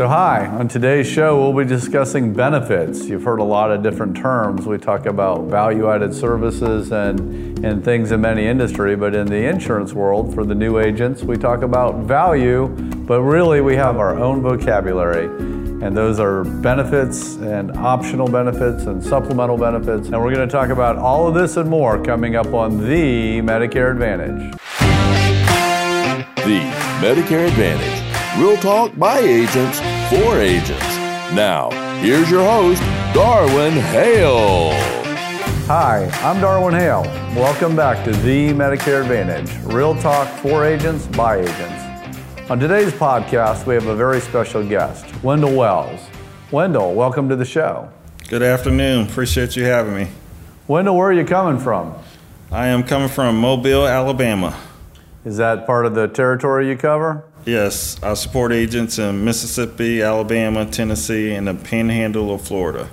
So, hi, on today's show, we'll be discussing benefits. You've heard a lot of different terms. We talk about value added services and, and things in many industry, but in the insurance world, for the new agents, we talk about value, but really we have our own vocabulary. And those are benefits and optional benefits and supplemental benefits. And we're going to talk about all of this and more coming up on the Medicare Advantage. The Medicare Advantage. Real talk by agents for agents. Now, here's your host, Darwin Hale. Hi, I'm Darwin Hale. Welcome back to the Medicare Advantage. Real talk for agents by agents. On today's podcast, we have a very special guest, Wendell Wells. Wendell, welcome to the show. Good afternoon. Appreciate you having me. Wendell, where are you coming from? I am coming from Mobile, Alabama. Is that part of the territory you cover? Yes, I support agents in Mississippi, Alabama, Tennessee, and the panhandle of Florida.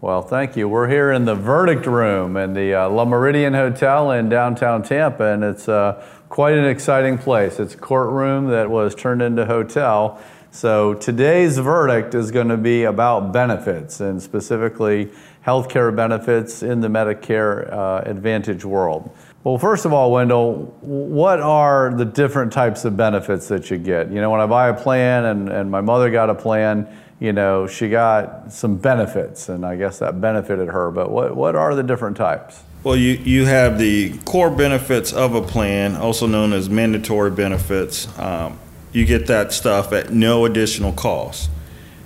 Well, thank you. We're here in the verdict room in the uh, La Méridien Hotel in downtown Tampa, and it's uh, quite an exciting place. It's a courtroom that was turned into hotel. So today's verdict is going to be about benefits, and specifically healthcare benefits in the Medicare uh, Advantage world. Well, first of all, Wendell, what are the different types of benefits that you get? You know, when I buy a plan and, and my mother got a plan, you know, she got some benefits, and I guess that benefited her. But what, what are the different types? Well, you, you have the core benefits of a plan, also known as mandatory benefits. Um, you get that stuff at no additional cost.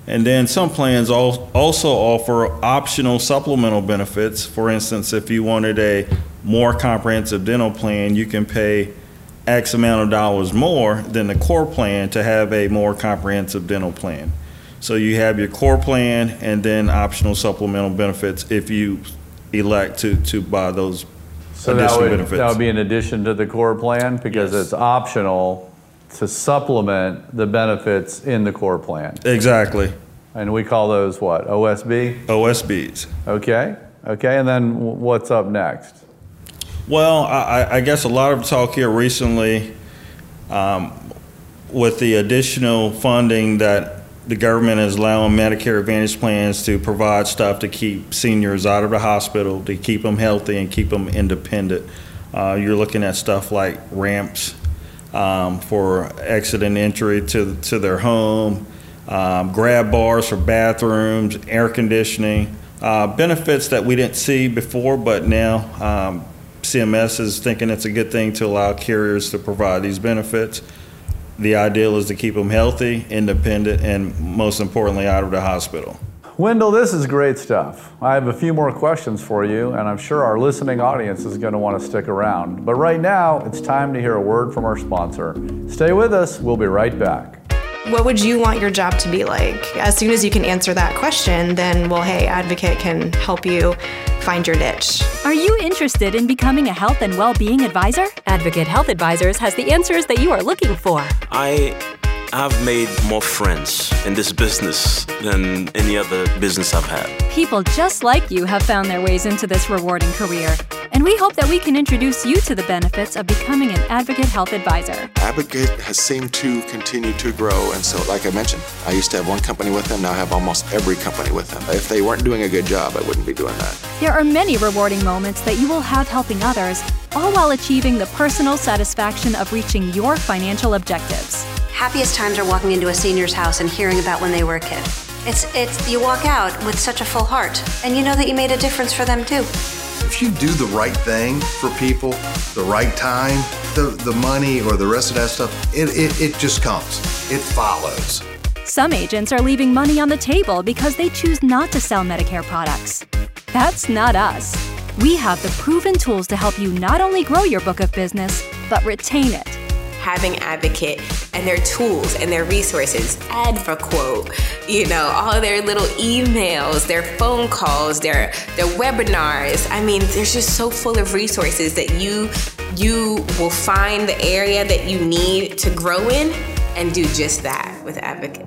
And then some plans also offer optional supplemental benefits. For instance, if you wanted a more comprehensive dental plan, you can pay X amount of dollars more than the core plan to have a more comprehensive dental plan. So you have your core plan and then optional supplemental benefits if you elect to, to buy those so additional that would, benefits. That would be in addition to the core plan because Yes. it's optional to supplement the benefits in the core plan. Exactly. And we call those what? OSB? OSBs. Okay. Okay. And then what's up next? Well, I, I- guess a lot of talk here recently um, with the additional funding that the government is allowing Medicare Advantage plans to provide stuff to keep seniors out of the hospital, to keep them healthy and keep them independent. Uh, you're looking at stuff like ramps um, for exit and entry to, to their home, um, grab bars for bathrooms, air conditioning, uh, benefits that we didn't see before, but now um, CMS is thinking it's a good thing to allow carriers to provide these benefits. The ideal is to keep them healthy, independent, and most importantly, out of the hospital. Wendell, this is great stuff. I have a few more questions for you, and I'm sure our listening audience is going to want to stick around. But right now, it's time to hear a word from our sponsor. Stay with us, we'll be right back. What would you want your job to be like? As soon as you can answer that question, then, well, hey, Advocate can help you find your niche. Are you interested in becoming a health and well-being advisor? Advocate Health Advisors has the answers that you are looking for. I I've made more friends in this business than any other business I've had. People just like you have found their ways into this rewarding career, and we hope that we can introduce you to the benefits of becoming an Advocate Health Advisor. Advocate has seemed to continue to grow, and so, like I mentioned, I used to have one company with them, now I have almost every company with them. If they weren't doing a good job, I wouldn't be doing that. There are many rewarding moments that you will have helping others, all while achieving the personal satisfaction of reaching your financial objectives. Happiest times are walking into a senior's house and hearing about when they were a kid. It's it's you walk out with such a full heart, and you know that you made a difference for them too. If you do the right thing for people, the right time, the, the money or the rest of that stuff, it, it, it just comes. It follows. Some agents are leaving money on the table because they choose not to sell Medicare products. That's not us. We have the proven tools to help you not only grow your book of business, but retain it. Having advocate and their tools and their resources advoquote you know all their little emails their phone calls their their webinars i mean there's just so full of resources that you you will find the area that you need to grow in and do just that with advocate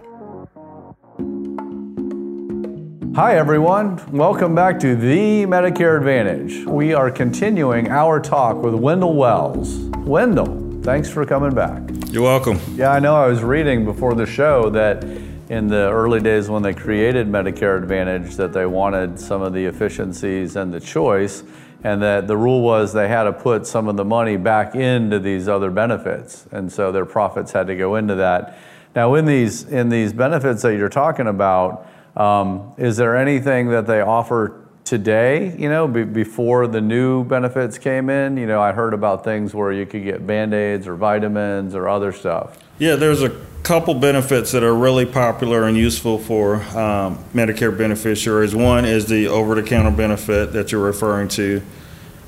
Hi, everyone. Welcome back to the Medicare Advantage. We are continuing our talk with Wendell Wells. Wendell, thanks for coming back. You're welcome. Yeah, I know. I was reading before the show that in the early days when they created Medicare Advantage, that they wanted some of the efficiencies and the choice, and that the rule was they had to put some of the money back into these other benefits, and so their profits had to go into that. Now, in these in these benefits that you're talking about, um, is there anything that they offer today? You know, be, before the new benefits came in, you know, I heard about things where you could get band aids or vitamins or other stuff. Yeah, there's a couple benefits that are really popular and useful for um, Medicare beneficiaries. One is the over-the-counter benefit that you're referring to.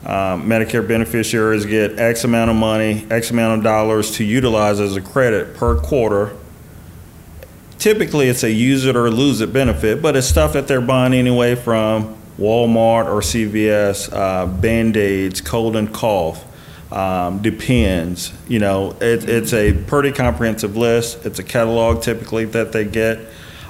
Um, Medicare beneficiaries get X amount of money, X amount of dollars to utilize as a credit per quarter typically it's a use it or lose it benefit, but it's stuff that they're buying anyway from Walmart or CVS, uh, Band Aids, cold and cough, um, depends. You know, it, it's a pretty comprehensive list. It's a catalog typically that they get.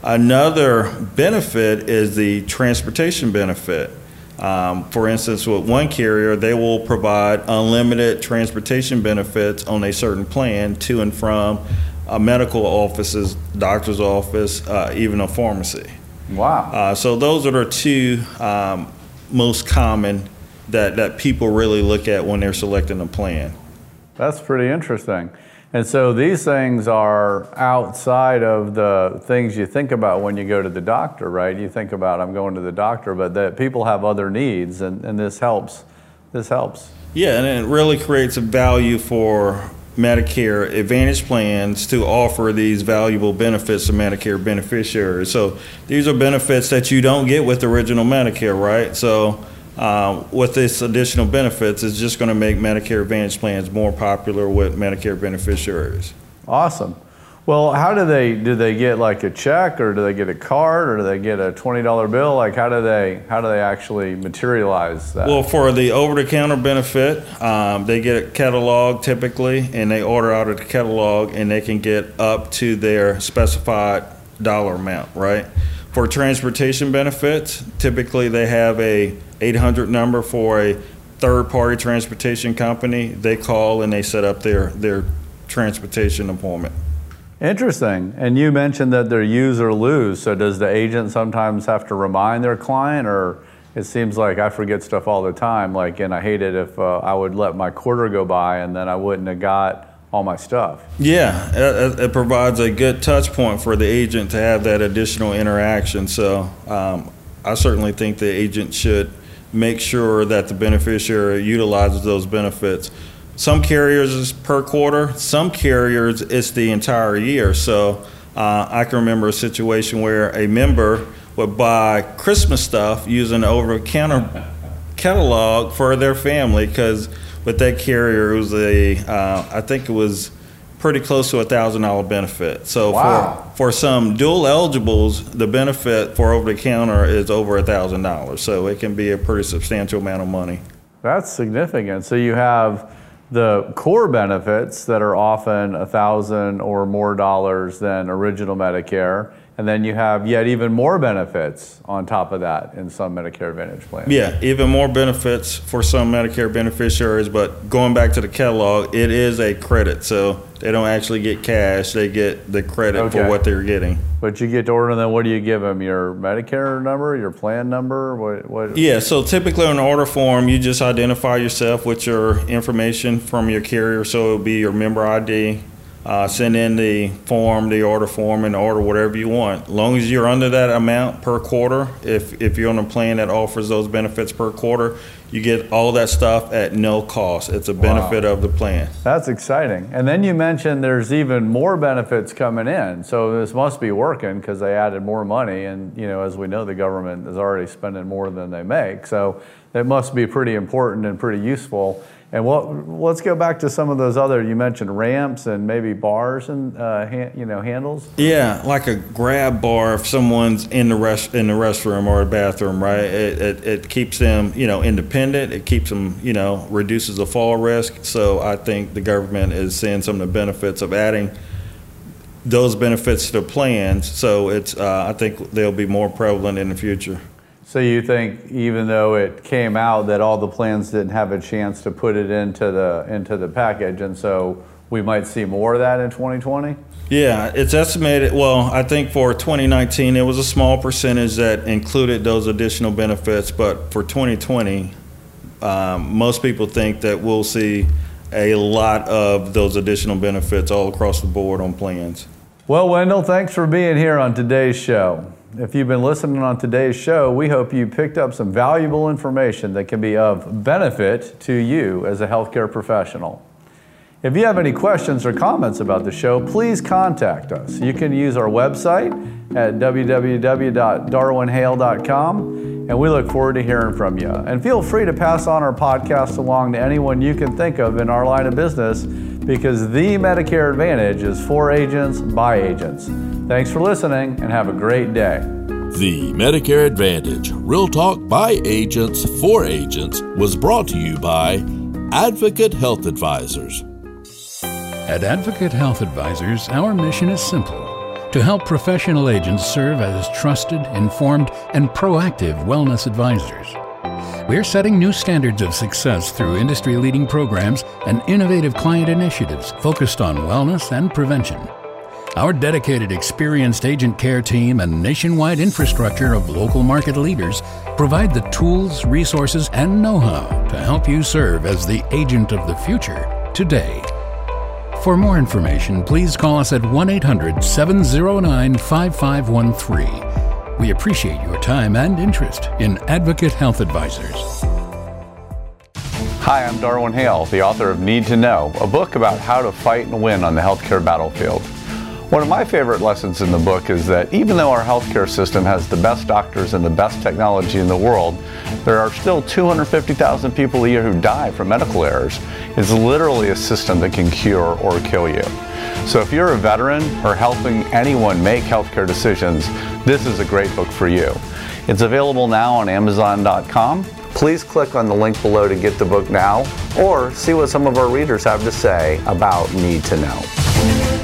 Another benefit is the transportation benefit. Um, for instance, with one carrier, they will provide unlimited transportation benefits on a certain plan to and from a medical offices, doctor's office, uh, even a pharmacy. Wow. Uh, so those are the two um, most common that, that people really look at when they're selecting a plan. That's pretty interesting. And so these things are outside of the things you think about when you go to the doctor, right? You think about I'm going to the doctor, but that people have other needs, and, and this helps. This helps. Yeah, and it really creates a value for Medicare Advantage plans to offer these valuable benefits to Medicare beneficiaries. So these are benefits that you don't get with original Medicare, right? So uh, with this additional benefits, it's just going to make Medicare Advantage plans more popular with Medicare beneficiaries. Awesome. Well, how do they do they get like a check or do they get a card or do they get a twenty dollar bill? Like how do they how do they actually materialize that? Well, for the over the counter benefit, um, they get a catalog typically, and they order out of the catalog, and they can get up to their specified dollar amount, right? For transportation benefits, typically they have a 800 number for a third party transportation company. They call and they set up their their transportation appointment. Interesting. And you mentioned that they're use or lose. So does the agent sometimes have to remind their client, or it seems like I forget stuff all the time. Like, and I hate it if uh, I would let my quarter go by and then I wouldn't have got all my stuff. Yeah, it, it provides a good touch point for the agent to have that additional interaction. So um, I certainly think the agent should make sure that the beneficiary utilizes those benefits. Some carriers is per quarter. Some carriers it's the entire year. So uh, I can remember a situation where a member would buy Christmas stuff using the over-the-counter catalog for their family because with that carrier it was a uh, I think it was pretty close to a thousand dollar benefit. So wow. for for some dual eligibles, the benefit for over the counter is over a thousand dollars. So it can be a pretty substantial amount of money. That's significant. So you have the core benefits that are often a thousand or more dollars than original Medicare, and then you have yet even more benefits on top of that in some Medicare Advantage plans. Yeah, even more benefits for some Medicare beneficiaries, but going back to the catalog, it is a credit, so they don't actually get cash; they get the credit Okay. for what they're getting. But you get to order them. What do you give them? Your Medicare number, your plan number? What? What? Yeah, so typically on the order form, you just identify yourself with your information from your carrier. So it'll be your member ID. Uh, send in the form, the order form, and order whatever you want. As long as you're under that amount per quarter, if, if you're on a plan that offers those benefits per quarter, you get all that stuff at no cost. It's a benefit of the plan. That's exciting. And then you mentioned there's even more benefits coming in. So this must be working because they added more money. And, you know, as we know, the government is already spending more than they make. So it must be pretty important and pretty useful. And what, let's go back to some of those other, you mentioned ramps and maybe bars and, uh, han, you know, handles. Yeah, like a grab bar if someone's in the rest in the restroom or a bathroom, right? It, it, it keeps them, you know, independent. It keeps them, you know, reduces the fall risk. So I think the government is seeing some of the benefits of adding those benefits to plans. So it's, uh, I think they'll be more prevalent in the future. So you think even though it came out that all the plans didn't have a chance to put it into the into the package, and so we might see more of that in 2020? Yeah, it's estimated. Well, I think for 2019, it was a small percentage that included those additional benefits, but for 2020, um, most people think that we'll see a lot of those additional benefits all across the board on plans. Well, Wendell, thanks for being here on today's show. If you've been listening on today's show, we hope you picked up some valuable information that can be of benefit to you as a healthcare professional. If you have any questions or comments about the show, please contact us. You can use our website at www.darwinhale.com, and we look forward to hearing from you. And feel free to pass on our podcast along to anyone you can think of in our line of business because the Medicare Advantage is for agents by agents. Thanks for listening and have a great day. The Medicare Advantage Real Talk by Agents for Agents was brought to you by Advocate Health Advisors. At Advocate Health Advisors, our mission is simple to help professional agents serve as trusted, informed, and proactive wellness advisors. We're setting new standards of success through industry leading programs and innovative client initiatives focused on wellness and prevention. Our dedicated, experienced agent care team and nationwide infrastructure of local market leaders provide the tools, resources, and know how to help you serve as the agent of the future today. For more information, please call us at 1 800 709 5513. We appreciate your time and interest in Advocate Health Advisors. Hi, I'm Darwin Hale, the author of Need to Know, a book about how to fight and win on the healthcare battlefield. One of my favorite lessons in the book is that even though our healthcare system has the best doctors and the best technology in the world, there are still 250,000 people a year who die from medical errors. It's literally a system that can cure or kill you. So if you're a veteran or helping anyone make healthcare decisions, this is a great book for you. It's available now on Amazon.com. Please click on the link below to get the book now or see what some of our readers have to say about Need to Know.